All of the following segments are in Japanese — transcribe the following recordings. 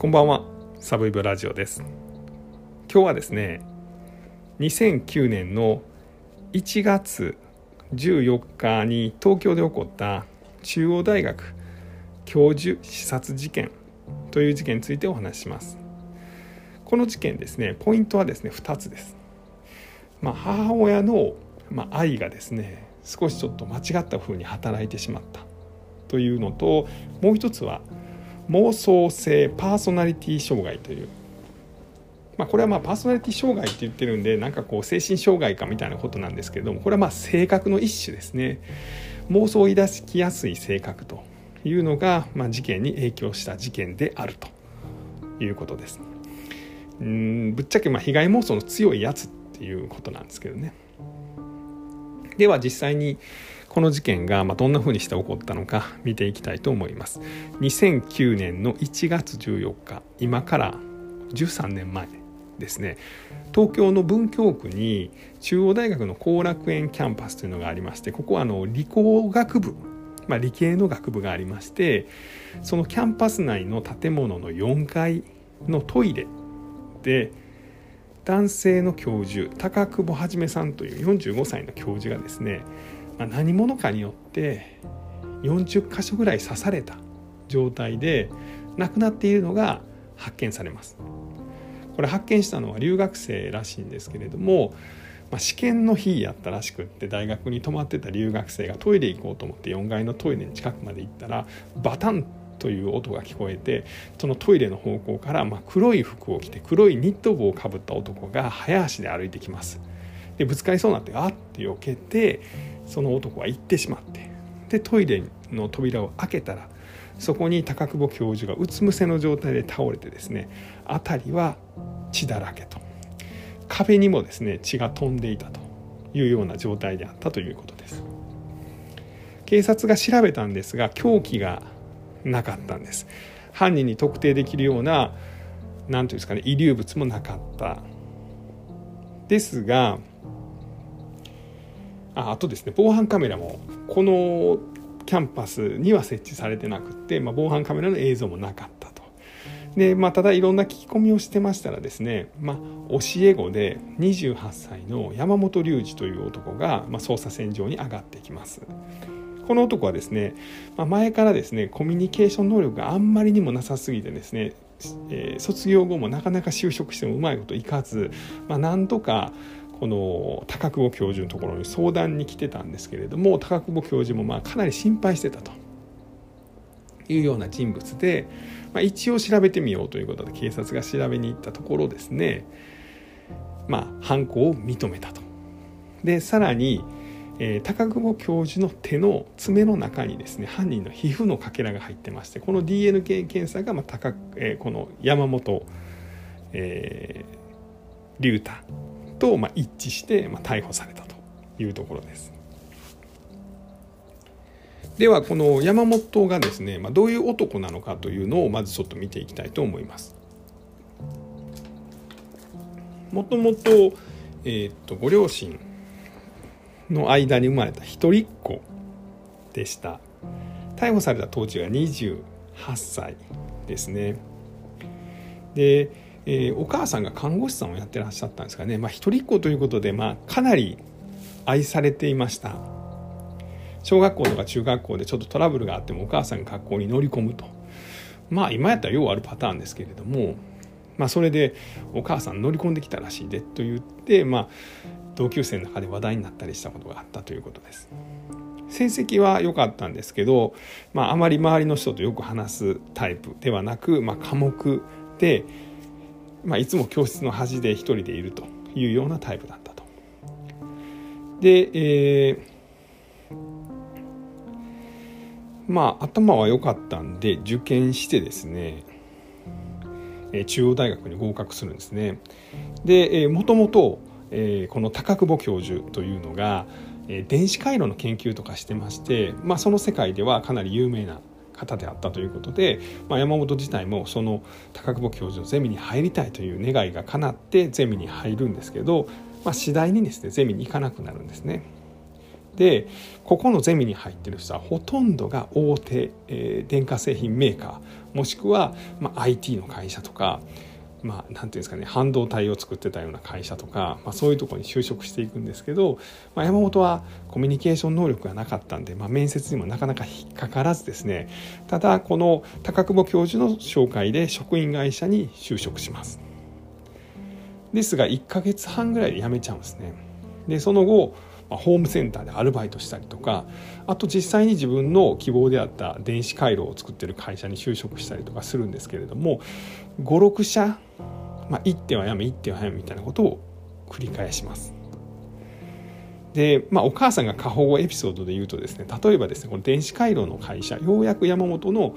こんばんは。サブイブラジオです。今日はですね2009年の1月14日に東京で起こった中央大学教授刺殺事件という事件についてお話します。この事件ですねポイントはですね2つです。まあ、母親の、まあ、愛がですね少しちょっと間違った風に働いてしまったというのともう一つは妄想性パーソナリティ障害という、まあ、これはまあパーソナリティ障害って言ってるんでなんかこう精神障害かみたいなことなんですけれどもこれはまあ性格の一種ですね妄想を抱きやすい性格というのが、まあ、事件に影響した事件であるということです。うんぶっちゃけまあ被害妄想の強いやつっていうことなんですけどね。では実際にこの事件がどんなふうにして起こったのか見ていきたいと思います。2009年の1月14日今から13年前ですね東京の文京区に中央大学の後楽園キャンパスというのがありましてここはあの理工学部、まあ、理系の学部がありましてそのキャンパス内の建物の4階のトイレで男性の教授高久保はさんという45歳の教授がですね、まあ、何者かによって40箇所ぐらい刺された状態で亡くなっているのが発見されます。これ発見したのは留学生らしいんですけれども、まあ、試験の日やったらしくって大学に泊まってた留学生がトイレ行こうと思って4階のトイレの近くまで行ったらバタンという音が聞こえてそのトイレの方向から、ま黒い服を着て黒いニット帽をかぶった男が早足で歩いてきます。でぶつかりそうになってあって避けてその男は行ってしまってでトイレの扉を開けたらそこに高久保教授がうつ伏せの状態で倒れてですね辺りは血だらけと。壁にもですね血が飛んでいたというような状態であったということです。警察が調べたんですが凶器がなかったんです。犯人に特定できるような何ていうんですかね遺留物もなかった。ですがああとですね防犯カメラもこのキャンパスには設置されてなくって、まあ、防犯カメラの映像もなかったと。でまあ、ただいろんな聞き込みをしてましたらですね、まあ、教え子で28歳の山本龍二という男が、まあ、捜査線上に上がってきます。この男はですね、まあ、前からですねコミュニケーション能力があんまりにもなさすぎてですね、えー、卒業後もなかなか就職してもうまいこといかず、まあ、なんとかこの高久保教授のところに相談に来てたんですけれども高久保教授もまあかなり心配してたというような人物で、まあ、一応調べてみようということで警察が調べに行ったところですねまあ犯行を認めたと。でさらにえー、高久保教授の手の爪の中にですね犯人の皮膚のかけらが入ってましてこの DNA 検査が、まあ高えー、この山本、えー、龍太と、まあ、一致して、まあ、逮捕されたというところです。ではこの山本がですね、まあ、どういう男なのかというのをまずちょっと見ていきたいと思います。もともと,、えー、とご両親の間に生まれた一人っ子でした逮捕された当時は28歳ですねで、えー、お母さんが看護師さんをやってらっしゃったんですかね、まあ、一人っ子ということで、まあ、かなり愛されていました。小学校とか中学校でちょっとトラブルがあってもお母さんが学校に乗り込むと。まあ今やったらようあるパターンですけれどもまあそれでお母さん乗り込んできたらしいでと言ってまあ同級生の中で話題になったりしたことがあったということです。成績は良かったんですけど、まあ、あまり周りの人とよく話すタイプではなく、まあ、科目で、まあ、いつも教室の端で一人でいるというようなタイプだったと。で、えー、まあ頭は良かったんで受験してですね中央大学に合格するんですね。で、もともと、この高久保教授というのが、電子回路の研究とかしてまして、まあ、その世界ではかなり有名な方であったということで、まあ、山本自体もその高久保教授のゼミに入りたいという願いが叶ってゼミに入るんですけど、まあ、次第にですねゼミに行かなくなるんですね。でここのゼミに入ってる人はほとんどが大手、えー、電化製品メーカーもしくは、まあ、IT の会社とかまあ、なんていうんですかね半導体を作ってたような会社とか、まあ、そういうところに就職していくんですけど、まあ、山本はコミュニケーション能力がなかったんで、まあ、面接にもなかなか引っかからずですねただこの高久保教授の紹介で職員会社に就職します。ですが1ヶ月半ぐらいで辞めちゃうんですね。でその後ホームセンターでアルバイトしたりとかあと実際に自分の希望であった電子回路を作ってる会社に就職したりとかするんですけれども56社、まあ、1点はやめ1点はやめみたいなことを繰り返します。で、まあ、お母さんが過保護エピソードで言うとですね例えばですねこの電子回路の会社ようやく山本の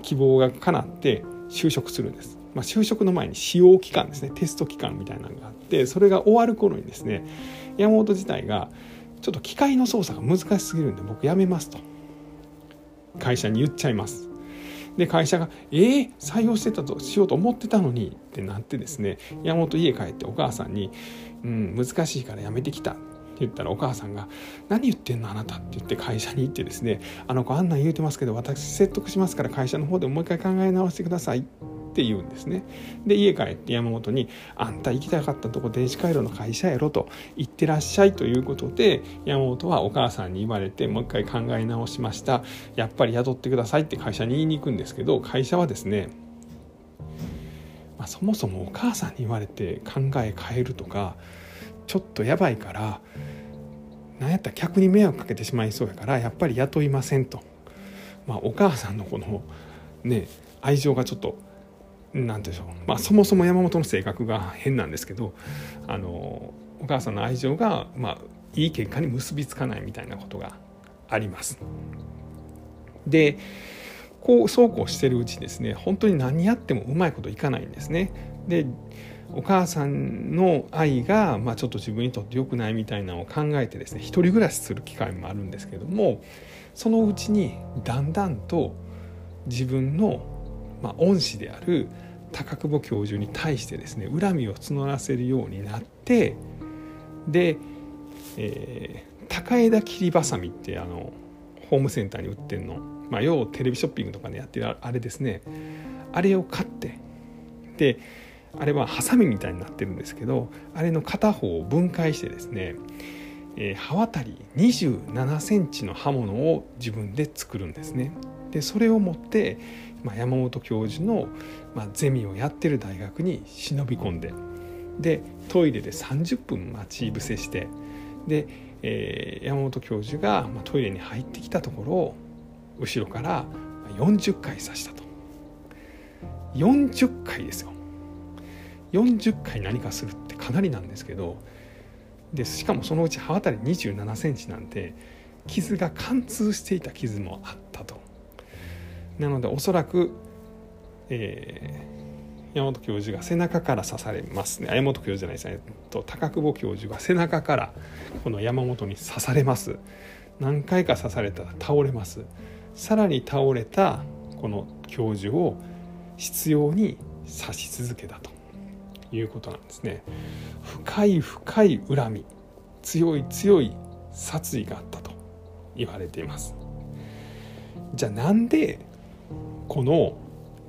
希望が叶って就職するんです。まあ、就職の前に使用期間ですねテスト期間みたいなのがあってそれが終わる頃にですね山本自体がちょっと機械の操作が難しすぎるんで僕辞めますと。会社に言っちゃいます。で会社が「えー、採用してたとしようと思ってたのに」ってなってですね山本家帰ってお母さんに「うん難しいから辞めてきた」って言ったらお母さんが「何言ってんのあなた」って言って会社に行ってですね「あの子あんなん言うてますけど私説得しますから会社の方でもう一回考え直してください」っって言うんですね。で家帰って山本に「あんた行きたかったとこ電子回路の会社やろ」と「行ってらっしゃい」ということで山本はお母さんに言われてもう一回考え直しましたやっぱり雇ってくださいって会社に言いに行くんですけど会社はですねまあ、そもそもお母さんに言われて考え変えるとかちょっとやばいから何やったら客に迷惑かけてしまいそうやからやっぱり雇いませんと、まあ、お母さんのこのね愛情がちょっと何でしょう、まあ、そもそも山本の性格が変なんですけどあのお母さんの愛情が、まあ、いい結果に結びつかないみたいなことがあります。でこうそうこうしてるうちですね本当に何やってもうまいこといかないんですね。でお母さんの愛が、まあ、ちょっと自分にとって良くないみたいなのを考えてですね一人暮らしする機会もあるんですけどもそのうちにだんだんと自分の、まあ、恩師である高久保教授に対してですね恨みを募らせるようになってで、えー、高枝切りばさみってあのホームセンターに売ってんの、まあ、要テレビショッピングとかでやってるあれですねあれを買ってであれはハサミみたいになってるんですけどあれの片方を分解してですね、えー、刃渡り2 7センチの刃物を自分で作るんですね。でそれを持ってまあ、山本教授の、まあ、ゼミをやってる大学に忍び込んででトイレで30分待ち伏せしてで、えー、山本教授が、まあ、トイレに入ってきたところを後ろから40回刺したと。40回ですよ。40回何かするってかなりなんですけどでしかもそのうち刃渡り2 7センチなんで傷が貫通していた傷もあったと。なのでおそらく、えー、山本教授が背中から刺されますね。山本教授じゃないですね。と高久保教授が背中からこの山本に刺されます。何回か刺されたら倒れます。さらに倒れたこの教授を執拗に刺し続けたと。いうことなんですね。深い深い恨み。強い強い殺意があったと言われています。じゃあなんでこの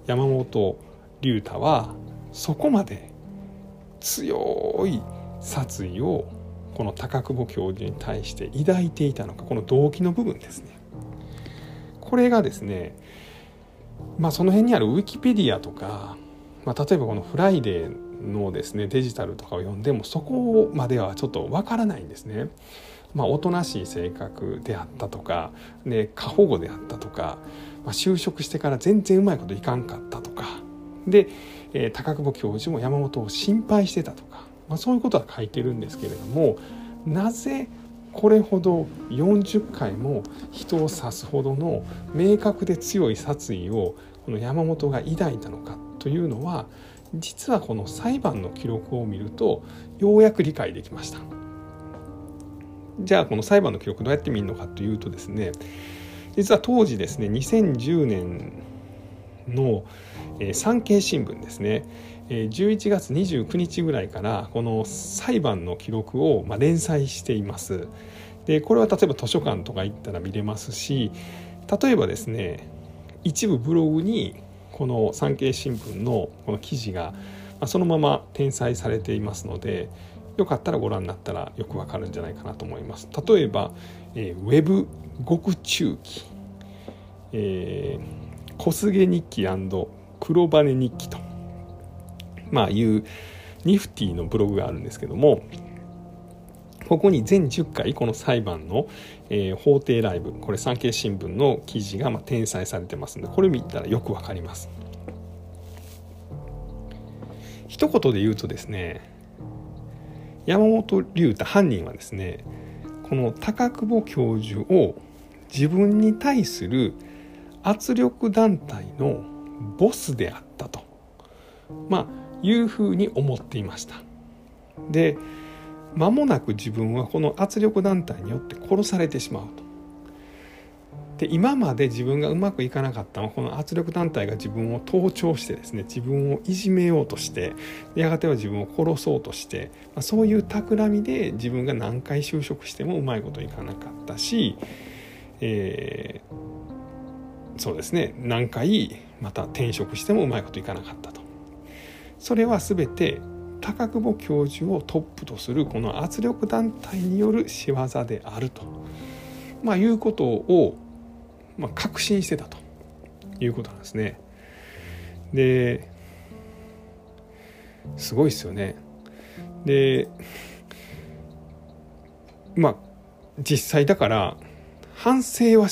山本龍太はそこまで強い殺意をこの高久保教授に対して抱いていたのかこの動機の部分ですねこれがですねまあその辺にあるウィキペディアとか、まあ、例えばこのフライデーのですねデジタルとかを読んでもそこまではちょっとわからないんですね。まあ、おとなしい性格であったとか、ね、過保護であったとか、まあ、就職してから全然うまいこといかんかったとかで、えー、高窪教授も山本を心配してたとか、まあ、そういうことは書いてるんですけれどもなぜこれほど40回も人を刺すほどの明確で強い殺意をこの山本が抱いたのかというのは実はこの裁判の記録を見るとようやく理解できました。じゃあこの裁判の記録どうやって見るのかというとですね実は当時ですね2010年の、えー、産経新聞ですね、えー、11月29日ぐらいからこの裁判の記録を、まあ、連載しています。でこれは例えば図書館とか行ったら見れますし例えばですね一部ブログにこの産経新聞のこの記事がそのまま転載されていますのでよかったらご覧になったらよくわかるんじゃないかなと思います。例えば、えー、ウェブ獄中記、えー、小菅日記黒羽日記と、まあ、いうニフティのブログがあるんですけどもここに全10回この裁判の、えー、法廷ライブこれ産経新聞の記事がまあ転載されてますのでこれ見たらよくわかります。一言で言うとですね山本龍太犯人はですねこの高久保教授を自分に対する圧力団体のボスであったとまあいうふうに思っていましたで間もなく自分はこの圧力団体によって殺されてしまうと。で今まで自分がうまくいかなかったのはこの圧力団体が自分を盗聴してですね自分をいじめようとしてやがては自分を殺そうとして、まあ、そういう企みで自分が何回就職してもうまいこといかなかったし、えー、そうですね何回また転職してもうまいこといかなかったと。それは全て高久保教授をトップとするこの圧力団体による仕業であると、まあ、いうことを、まあ、確信してたということなんですね。ですごいですよね。でまあ実際だから反省は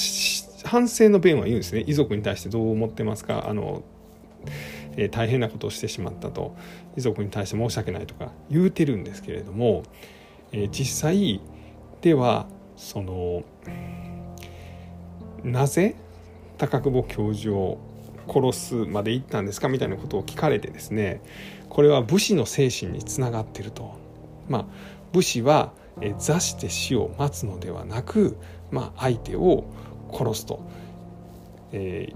反省の弁は言うんですね遺族に対してどう思ってますか？あのえー、大変なことをしてしまったと遺族に対して申し訳ないとか言うてるんですけれども、えー、実際ではそのなぜ高久保教授を殺すまで行ったんですかみたいなことを聞かれてですねこれは武士の精神につながっていると。まあ、武士は座して死を待つのではなく、まあ、相手を殺すと、え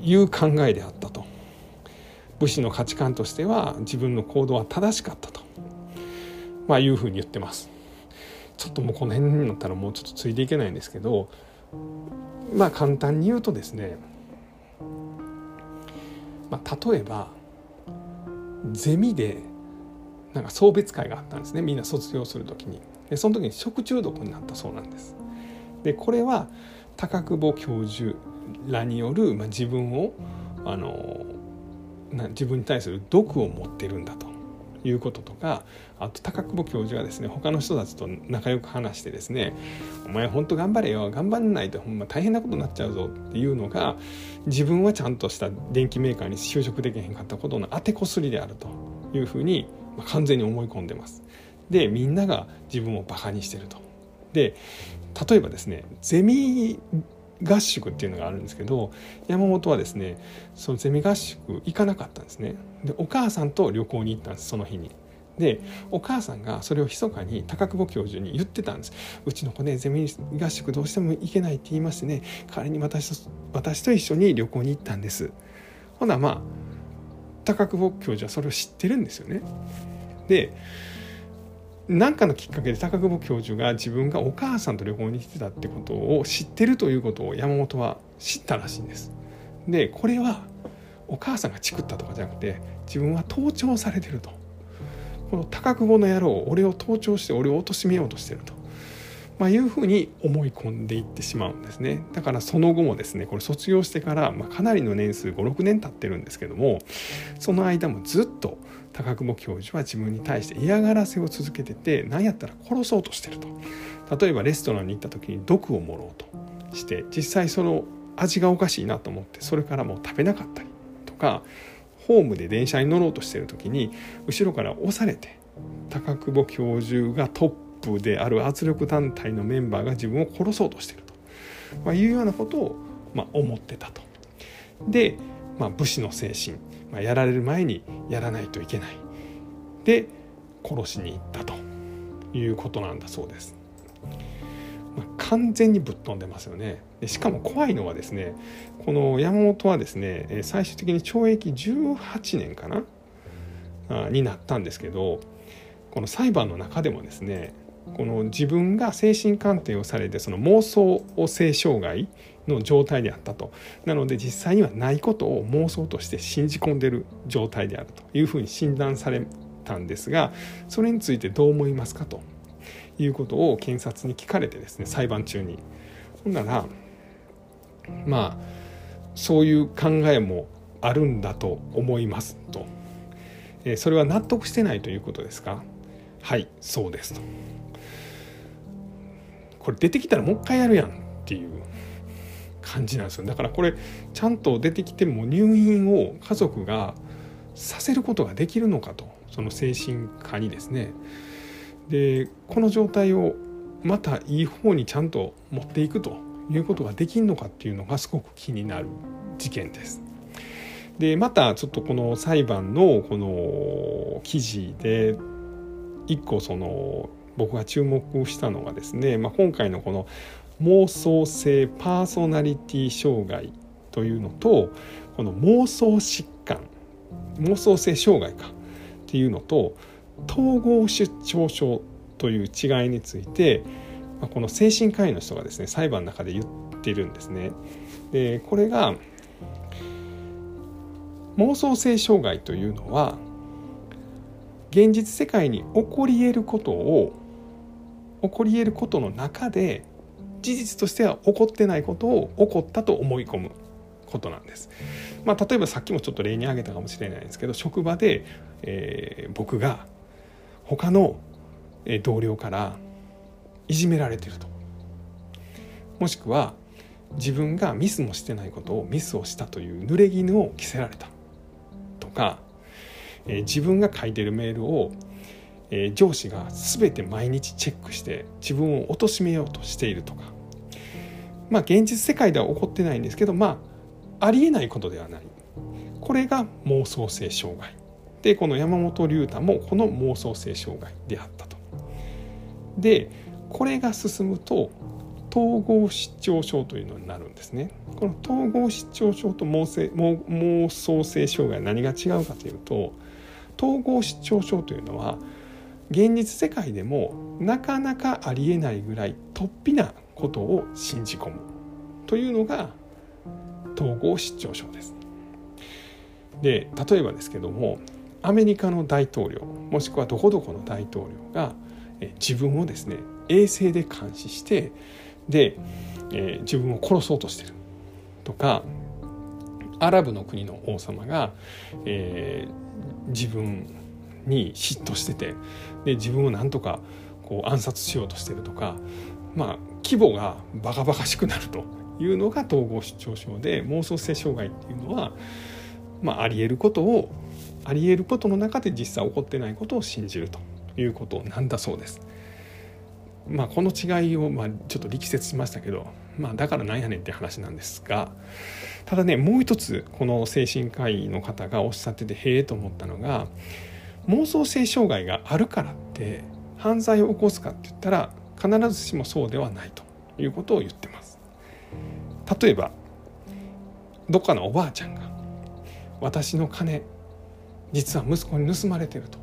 ー、いう考えであったと。武士の価値観としては自分の行動は正しかったと、まあ、いうふうに言ってます。ちょっともうこの辺になったらもうちょっとついていけないんですけどまあ簡単に言うとですね、まあ、例えばゼミでなんか送別会があったんですね。みんな卒業する時に。でその時に食中毒になったそうなんです。でこれは高久保教授らによる、まあ、自分をあのな自分に対する毒を持ってるんだと。いうこととかあと高久保教授がですね他の人たちと仲良く話してですね「お前ほんと頑張れよ頑張んないとほんま大変なことになっちゃうぞ」っていうのが自分はちゃんとした電機メーカーに就職できへんかったことの当てこすりであるというふうに、ま、完全に思い込んでます。でみんなが自分をバカにしてると。で例えばですねゼミ合宿っていうのがあるんですけど山本はですねそのゼミ合宿行かなかったんですね。でお母さんと旅行に行ったんですその日に。でお母さんがそれを密かに高久保教授に言ってたんです。うちの子ねゼミ合宿どうしても行けないって言いましてね代わりに私と私と一緒に旅行に行ったんです。ほなまあ高久保教授はそれを知ってるんですよね。で何かのきっかけで高久保教授が自分がお母さんと旅行に来てたってことを知ってるということを山本は知ったらしいんです。でこれはお母さんがチクったとかじゃなくて自分は盗聴されてると。この高久保の野郎俺を盗聴して俺を貶めようとしてると。まあ、いうふうに思い込んでいってしまうんですねだからその後もですねこれ卒業してから、まあ、かなりの年数56年経ってるんですけどもその間もずっと高久保教授は自分に対して嫌がらせを続けてて何やったら殺そうとしてると。例えばレストランに行った時に毒を盛ろうとして実際その味がおかしいなと思ってそれからもう食べなかったりとかホームで電車に乗ろうとしてる時に後ろから押されて高久保教授がトップである圧力団体のメンバーが自分を殺そうとしてると、まあ、いうようなことを、まあ、思ってたと。で、まあ、武士の精神。まあ、やられる前にやらないといけないで殺しに行ったということなんだそうです。まあ、完全にぶっ飛んでますよねでしかも怖いのはですねこの山本はですね最終的に懲役18年かなあになったんですけどこの裁判の中でもですねこの自分が精神鑑定をされてその妄想性障害の状態であったと。なので実際にはないことを妄想として信じ込んでる状態であるというふうに診断されたんですがそれについてどう思いますかと。いうことを検察に聞かれてですね裁判中に。ほんならまあそういう考えもあるんだと思いますと、えそれは納得してないということですか？はいそうですと。これ出てきたらもう一回やるやんっていう。感じなんですよ。だからこれちゃんと出てきても入院を家族がさせることができるのかと。その精神科にですね。でこの状態をまたいい方にちゃんと持っていくということができるのかっていうのがすごく気になる事件です。でまたちょっとこの裁判のこの記事で一個その僕が注目したのがですね、まあ、今回のこの妄想性パーソナリティ障害というのとこの妄想疾患妄想性障害かっていうのと統合失調症という違いについてこの精神科医の人がですね裁判の中で言ってるんですね。でこれが妄想性障害というのは現実世界に起こり得ることを起こり得ることの中で事実としては起こってないことを起こったと思い込むことなんです。まあ、例えばさっきもちょっと例に挙げたかもしれないですけど職場で、えー、僕が他の同僚からいじめられてるともしくは自分がミスもしてないことをミスをしたという濡れ衣を着せられたとか、えー、自分が書いてるメールを、えー、上司が全て毎日チェックして自分を貶めようとしているとかまあ現実世界では起こってないんですけどまあありえないことではないこれが妄想性障害でこの山本龍太もこの妄想性障害であったと。でこれが進むと統合失調症というのになるんですね。この統合失調症と妄性妄想性障害何が違うかというと統合失調症というのは現実世界でもなかなかありえないぐらい突飛なことを信じ込むというのが統合失調症です。で例えばですけどもアメリカの大統領もしくはどこどこの大統領が自分をですね衛星で監視してで、えー、自分を殺そうとしてるとかアラブの国の王様が、えー、自分に嫉妬しててで自分をなんとかこう暗殺しようとしてるとかまあ規模がバカバカしくなるというのが統合失調症で妄想性障害っていうのは、まあ、ありえることをありえることの中で実際起こってないことを信じるということなんだそうです。まあ、この違いをまあちょっと力説しましたけど、まあ、だからなんやねんって話なんですがただねもう一つこの精神科医の方がおっしゃっててへえと思ったのが妄想性障害があるからって犯罪を起こすかって言ったら必ずしもそうではないということを言ってます。例えばどっかのおばあちゃんが私の金実は息子に盗まれてると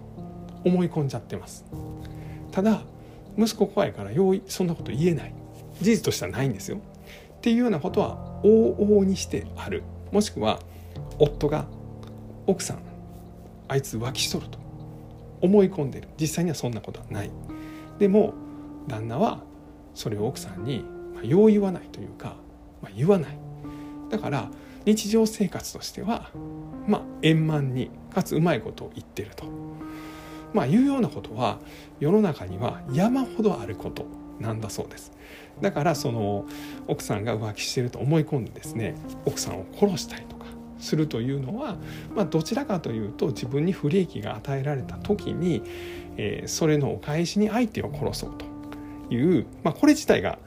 思い込んじゃってます。ただ息子怖いからようそんなこと言えない。事実としてはないんですよ。っていうようなことは往々にしてある。もしくは夫が奥さんあいつ浮気しとると。思い込んでる。実際にはそんなことはない。でも旦那はそれを奥さんに、まあ、よう言わないというか、まあ、言わない。だから日常生活としてはまあ円満にかつうまいことを言ってると。まあいうようなことは世の中には山ほどあることなんだそうです。だからその奥さんが浮気してると思い込んでですね奥さんを殺したりと。するというのは、まあ、どちらかというと自分に不利益が与えられた時に、えー、それのお返しに相手を殺そうという、まあ、これ自体が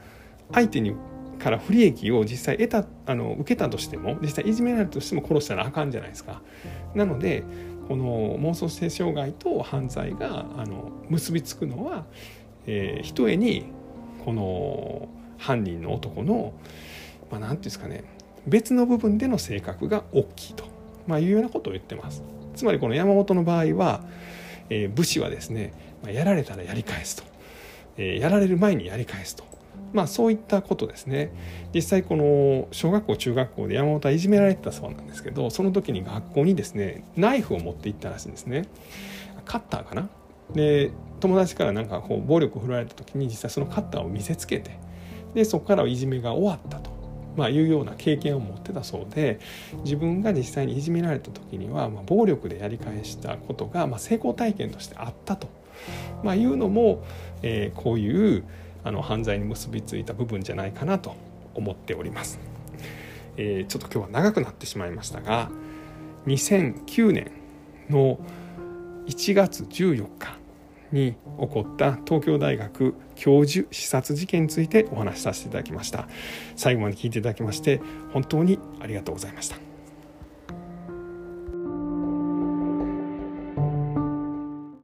相手にから不利益を実際得たあの受けたとしても実際いじめられたとしても殺したらあかんじゃないですか。なのでこの妄想性障害と犯罪があの結びつくのは、えー、ひとえにこの犯人の男のまあ、なんていうんですかね別の部分での性格が大きいと、まあ、いうようなことを言ってます。つまりこの山本の場合は、えー、武士はですね、まあ、やられたらやり返すと。えー、やられる前にやり返すと。まあそういったことですね。実際この小学校中学校で山本はいじめられてたそうなんですけどその時に学校にですねナイフを持って行ったらしいんですね。カッターかな。で友達からなんかこう暴力を振られた時に実際そのカッターを見せつけてでそこからいじめが終わったと、まあ、いうような経験を持ってたそうで自分が実際にいじめられた時には、まあ、暴力でやり返したことが、まあ、成功体験としてあったと、まあ、いうのも、えー、こういうあの犯罪に結びついた部分じゃないかなと思っております。えー、ちょっと今日は長くなってしまいましたが2009年の1月14日に起こった東京大学教授視察事件についてお話しさせていただきました。最後まで聞いていただきまして本当にありがとうございました。